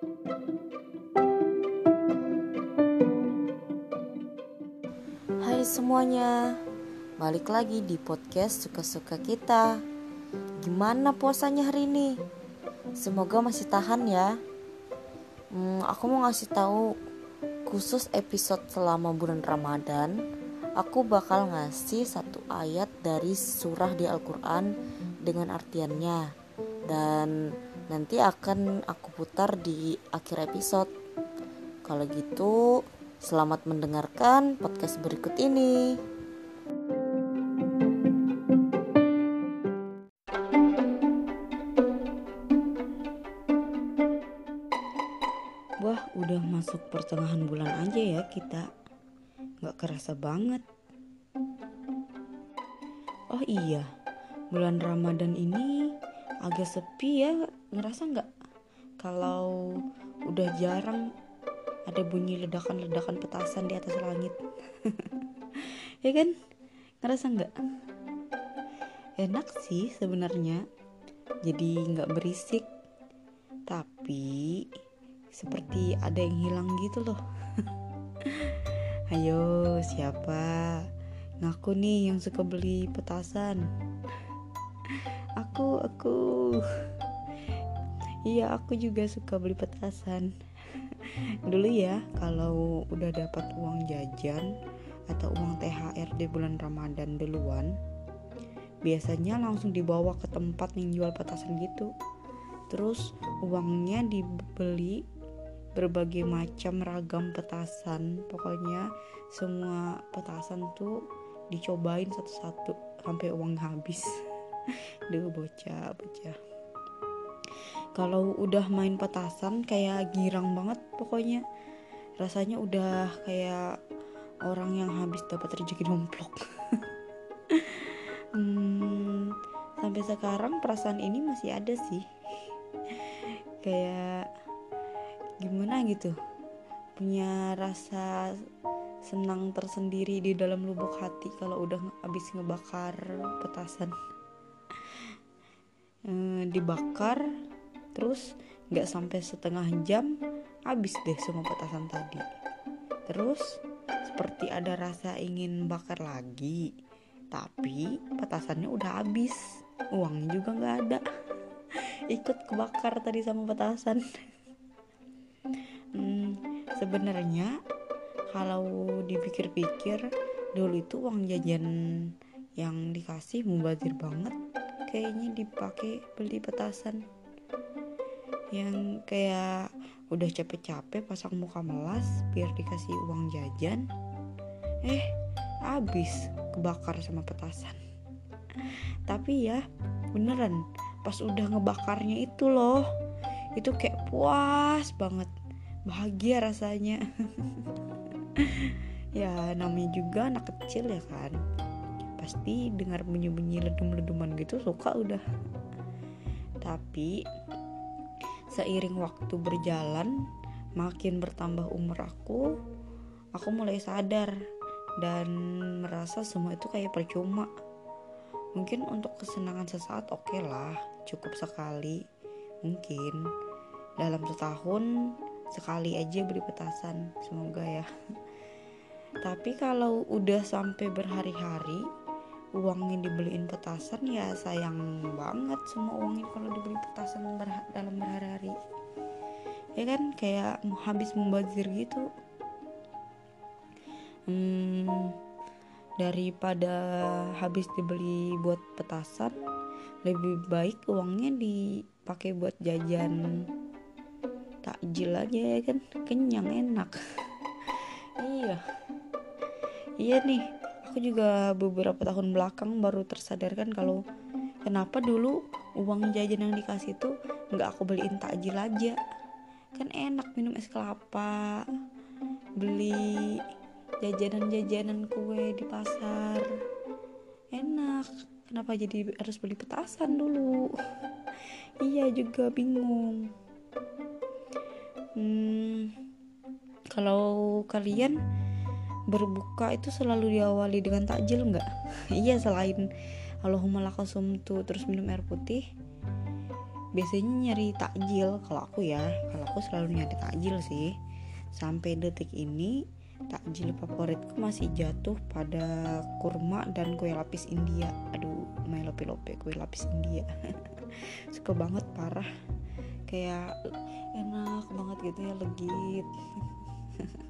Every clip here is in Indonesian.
Hai semuanya, balik lagi di podcast suka-suka kita. Gimana puasanya hari ini? Semoga masih tahan ya. Hmm, aku mau ngasih tahu khusus episode selama bulan Ramadan, aku bakal ngasih satu ayat dari surah di Al-Quran dengan artiannya dan nanti akan aku putar di akhir episode. Kalau gitu, Selamat mendengarkan podcast berikut ini. Wah, udah masuk pertengahan bulan aja ya kita. Gak kerasa banget. Oh iya, bulan Ramadan ini agak sepi ya. Ngerasa nggak? Kalau udah jarang ada bunyi ledakan-ledakan petasan di atas langit. Ya kan? Ngerasa nggak? Enak sih sebenarnya. Jadi nggak berisik. Tapi seperti ada yang hilang gitu loh. Ayo siapa? Ngaku nih yang suka beli petasan aku aku. Iya aku juga suka beli petasan. Dulu ya kalau udah dapat uang jajan atau uang THR di bulan Ramadan duluan biasanya langsung dibawa ke tempat yang jual petasan gitu. Terus uangnya dibeli berbagai macam ragam petasan. Pokoknya semua petasan tuh dicobain satu-satu sampai uang habis Duh bocah bocah. Kalau udah main petasan kayak girang banget pokoknya. Rasanya udah kayak orang yang habis dapat rezeki domplok. Hmm, sampai sekarang perasaan ini masih ada sih. Kayak gimana gitu? Punya rasa senang tersendiri di dalam lubuk hati kalau udah habis ngebakar petasan e, dibakar terus nggak sampai setengah jam habis deh semua petasan tadi. Terus seperti ada rasa ingin bakar lagi tapi petasannya udah habis. Uangnya juga nggak ada. Ikut kebakar tadi sama petasan. Hmm, sebenarnya kalau dipikir-pikir dulu itu uang jajan yang dikasih mubazir banget kayaknya dipakai beli petasan. Yang kayak udah capek-capek pasang muka melas biar dikasih uang jajan. Eh habis kebakar sama petasan. Tapi ya beneran pas udah ngebakarnya itu loh itu kayak puas banget bahagia rasanya. Ya namanya juga anak kecil ya kan pasti dengar bunyi-bunyi ledum-leduman gitu suka udah. Tapi seiring waktu berjalan makin bertambah umur aku aku mulai sadar dan merasa semua itu kayak percuma. Mungkin untuk kesenangan sesaat oke okay lah cukup sekali. Mungkin dalam setahun sekali aja beli petasan semoga ya. Tapi kalau udah sampai berhari-hari uangnya dibeliin petasan ya sayang banget semua uangnya kalau dibeli petasan berha dalam berhari-hari. Ya kan kayak habis membazir gitu. Hmm, daripada habis dibeli buat petasan lebih baik uangnya dipakai buat jajan takjil aja ya kan. Kenyang enak. Iya. Iya nih aku juga beberapa tahun belakang baru tersadarkan kalau kenapa dulu uang jajan yang dikasih tuh nggak aku beliin takjil aja. Kan enak minum es kelapa beli jajanan-jajanan kue di pasar. Enak. Kenapa jadi harus beli petasan dulu? Iya juga bingung. Hmm, kalau kalian berbuka itu selalu diawali dengan takjil enggak? iya selain Allahumma lakasum tuh terus minum air putih biasanya nyari takjil. Kalau aku ya kalau aku selalu nyari takjil sih. Sampai detik ini takjil favoritku masih jatuh pada kurma dan kue lapis India. Aduh melopi lope kue lapis India. Suka banget parah. Kayak enak banget gitu ya legit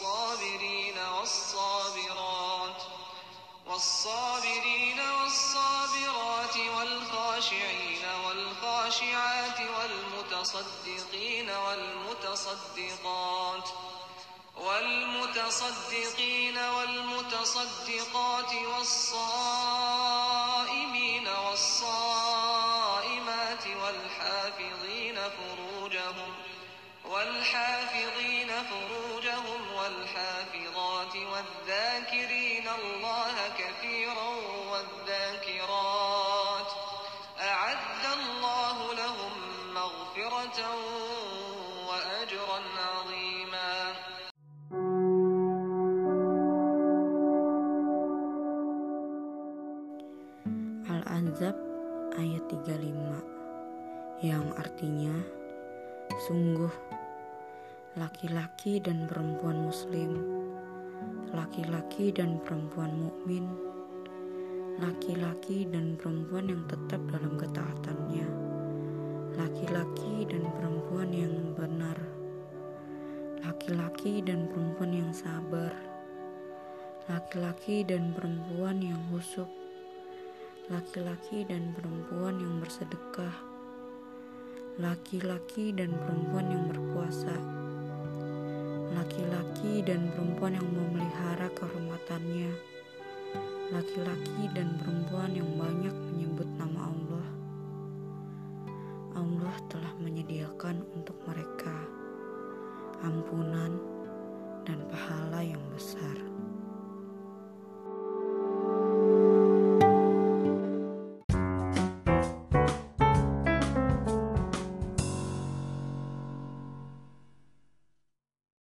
والصابرين والصابرات والصابرين والصابرات والخاشعين والخاشعات والمتصدقين والمتصدقات والمتصدقين والمتصدقات والصائمين والذاكرين الله كثيرا والذاكرات أعد الله لهم مغفرة وأجرا عظيما Al-Anzab ayat 35 yang artinya sungguh laki-laki dan perempuan muslim laki-laki dan perempuan mukmin laki-laki dan perempuan yang tetap dalam ketaatannya laki-laki dan perempuan yang benar laki-laki dan perempuan yang sabar laki-laki dan perempuan yang husuk laki-laki dan perempuan yang bersedekah, laki-laki dan perempuan yang berpuasa, laki-laki dan perempuan yang memelihara kehormatannya, laki-laki dan perempuan yang banyak menyebut nama Allah. Allah telah menyediakan untuk mereka ampunan dan pahala yang besar.